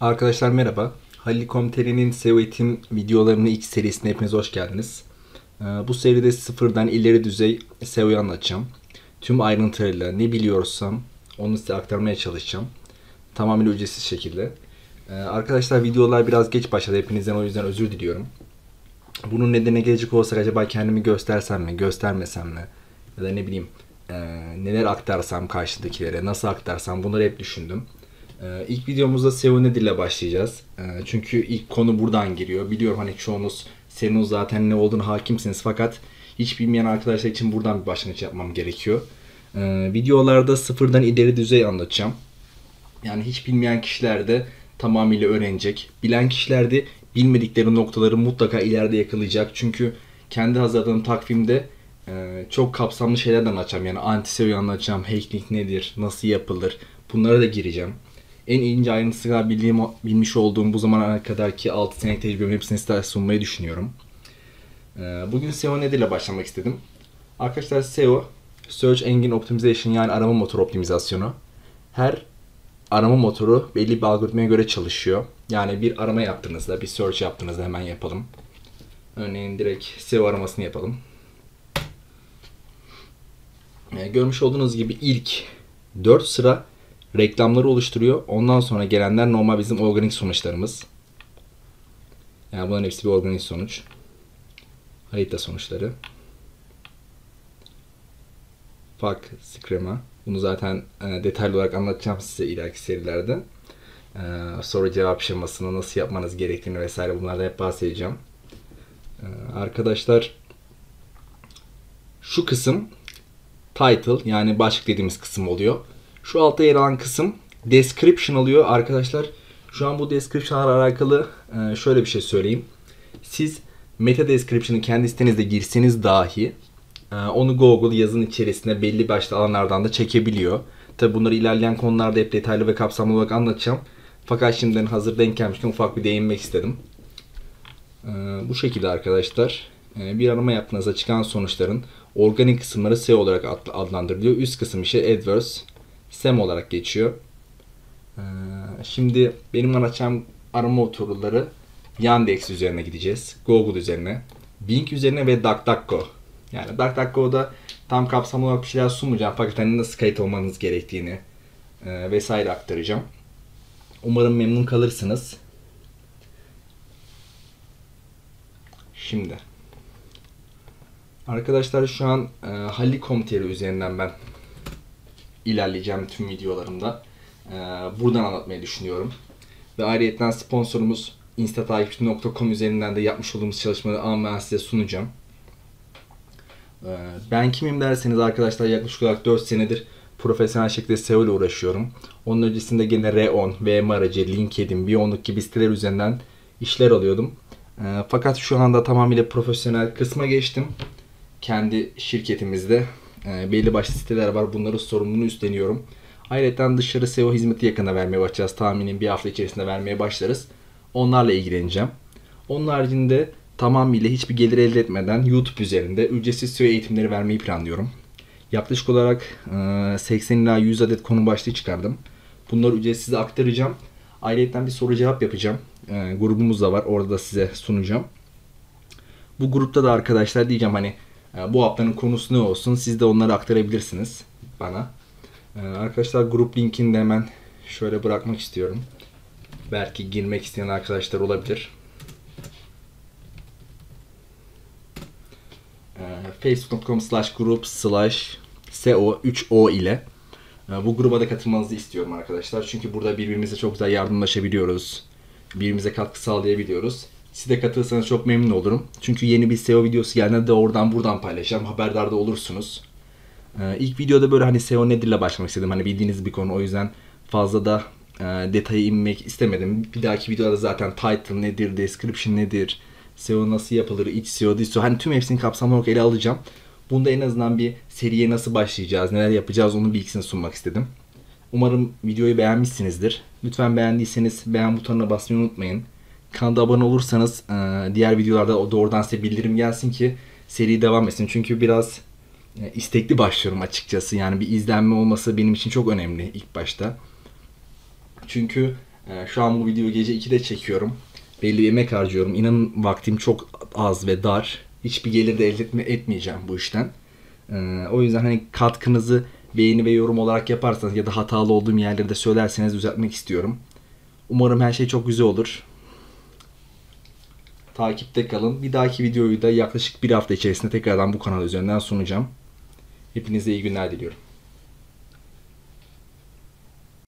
Arkadaşlar merhaba. Halil Komteri'nin SEO eğitim videolarının ilk serisine hepiniz hoş geldiniz. Ee, Bu seride sıfırdan ileri düzey SEO'yu anlatacağım. Tüm ayrıntılarıyla ne biliyorsam onu size aktarmaya çalışacağım. Tamamen ücretsiz şekilde. Ee, Arkadaşlar videolar biraz geç başladı. Hepinizden o yüzden özür diliyorum. Bunun nedeni gelecek olsak acaba kendimi göstersem mi, göstermesem mi? Ya da ne bileyim e, neler aktarsam karşıdakilere, nasıl aktarsam bunları hep düşündüm. Ee, İlk videomuzda SEO nedir ile başlayacağız. Ee, Çünkü ilk konu buradan giriyor. Biliyorum hani çoğunuz SEO'nun zaten ne olduğunu hakimsiniz fakat hiç bilmeyen arkadaşlar için buradan bir başlangıç yapmam gerekiyor. Ee, Videolarda sıfırdan ileri düzey anlatacağım. Yani hiç bilmeyen kişiler de tamamıyla öğrenecek. Bilen kişiler de bilmedikleri noktaları mutlaka ileride yakalayacak. Çünkü kendi hazırladığım takvimde e, çok kapsamlı şeylerden anlatacağım. Yani anti SEO'yu anlatacağım. Hacking nedir? Nasıl yapılır? Bunlara da gireceğim. En ince ayrıntısıyla bildiğim, bilmiş olduğum bu zamana kadarki 6 senelik tecrübemin hepsini size sunmayı düşünüyorum. E, Bugün SEO nedirle başlamak istedim. Arkadaşlar SEO, Search Engine Optimization yani arama motoru optimizasyonu. Her arama motoru belli bir algoritmaya göre çalışıyor. Yani bir arama yaptığınızda, bir search yaptığınızda hemen yapalım. Örneğin direkt SEO aramasını yapalım. Ee, görmüş olduğunuz gibi ilk 4 sıra reklamları oluşturuyor. Ondan sonra gelenler normal bizim organik sonuçlarımız. Yani bunların hepsi bir organik sonuç. Harita sonuçları. Fark Screma. Bunu zaten e, detaylı olarak anlatacağım size ileriki serilerde. E, soru cevap şemasını nasıl yapmanız gerektiğini vesaire bunlardan hep bahsedeceğim. E, arkadaşlar şu kısım title yani başlık dediğimiz kısım oluyor. Şu altta yer alan kısım description oluyor arkadaşlar. Şu an bu description'la alakalı e, şöyle bir şey söyleyeyim. Siz meta description'ı kendi sitenizde girseniz dahi ee, Onu Google yazın içerisinde belli başlı alanlardan da çekebiliyor. Tabi bunları ilerleyen konularda hep detaylı ve kapsamlı olarak anlatacağım. Fakat şimdiden hazır denk gelmişken ufak bir değinmek istedim. Ee, Bu şekilde arkadaşlar bir arama yaptığınızda çıkan sonuçların organik kısımları SEO olarak ad- adlandırılıyor. Üst kısım ise AdWords, SEM olarak geçiyor. Ee, Şimdi benim anlatacağım arama motorları Yandex üzerine gideceğiz. Google üzerine, Bing üzerine ve DuckDuckGo. Yani DuckDuckGo'da tam kapsamlı olarak bir şeyler sunmayacağım fakat hani nasıl kayıt olmanız gerektiğini e, vesaire aktaracağım. Umarım memnun kalırsınız. Şimdi arkadaşlar şu an e, Halil Komuteri üzerinden ben ilerleyeceğim tüm videolarımda. E, buradan anlatmayı düşünüyorum. Ve ayrıca sponsorumuz instatakipçi.com üzerinden de yapmış olduğumuz çalışmaları ama ben size sunacağım. Ee, Ben kimim derseniz arkadaşlar yaklaşık olarak 4 senedir profesyonel şekilde SEO ile uğraşıyorum. Onun öncesinde gene R10, VM aracı, LinkedIn, Biyonluk gibi siteler üzerinden işler alıyordum. Ee, Fakat şu anda tamamıyla profesyonel kısma geçtim. Kendi şirketimizde e, belli başlı siteler var. Bunların sorumluluğunu üstleniyorum. Ayrıca dışarı SEO hizmeti yakında vermeye başlayacağız. Tahminim bir hafta içerisinde vermeye başlarız. Onlarla ilgileneceğim. Onun haricinde tamamıyla hiçbir gelir elde etmeden YouTube üzerinde ücretsiz SEO eğitimleri vermeyi planlıyorum. Yaklaşık olarak e, 80 ila 100 adet konu başlığı çıkardım. Bunları ücretsiz aktaracağım. Ayrıca bir soru cevap yapacağım. E, grubumuz da var. Orada da size sunacağım. Bu grupta da arkadaşlar diyeceğim hani e, bu haftanın konusu ne olsun siz de onları aktarabilirsiniz bana. E, Arkadaşlar grup linkini de hemen şöyle bırakmak istiyorum. Belki girmek isteyen arkadaşlar olabilir. Ee, facebook.com slash group slash SEO 3O ile e, bu gruba da katılmanızı istiyorum arkadaşlar. Çünkü burada birbirimize çok güzel yardımlaşabiliyoruz. Birbirimize katkı sağlayabiliyoruz. Siz de katılırsanız çok memnun olurum. Çünkü yeni bir SEO videosu geldiğinde de oradan buradan paylaşacağım. Haberdar da olursunuz. Ee, İlk videoda böyle hani SEO nedirle başlamak istedim. Hani bildiğiniz bir konu. O yüzden fazla da e, detaya inmek istemedim. Bir dahaki videoda zaten title nedir, description nedir, SEO nasıl yapılır, iç SEO, dış SEO. Hani tüm hepsini kapsamlı olarak ele alacağım. Bunda en azından bir seriye nasıl başlayacağız, neler yapacağız onun bilgisini sunmak istedim. Umarım videoyu beğenmişsinizdir. Lütfen beğendiyseniz beğen butonuna basmayı unutmayın. Kanala abone olursanız e, diğer videolarda doğrudan size bildirim gelsin ki seri devam etsin. Çünkü biraz e, istekli başlıyorum açıkçası. Yani bir izlenme olması benim için çok önemli ilk başta. Çünkü Ee, şu an bu videoyu gece 2'de çekiyorum. Belli bir emek harcıyorum. İnanın vaktim çok az ve dar. Hiçbir gelir de elde etme, etmeyeceğim bu işten. O yüzden hani katkınızı beğeni ve yorum olarak yaparsanız ya da hatalı olduğum yerleri de söylerseniz düzeltmek istiyorum. Umarım her şey çok güzel olur. Takipte kalın. Bir dahaki videoyu da yaklaşık bir hafta içerisinde tekrardan bu kanal üzerinden sunacağım. Hepinize iyi günler diliyorum.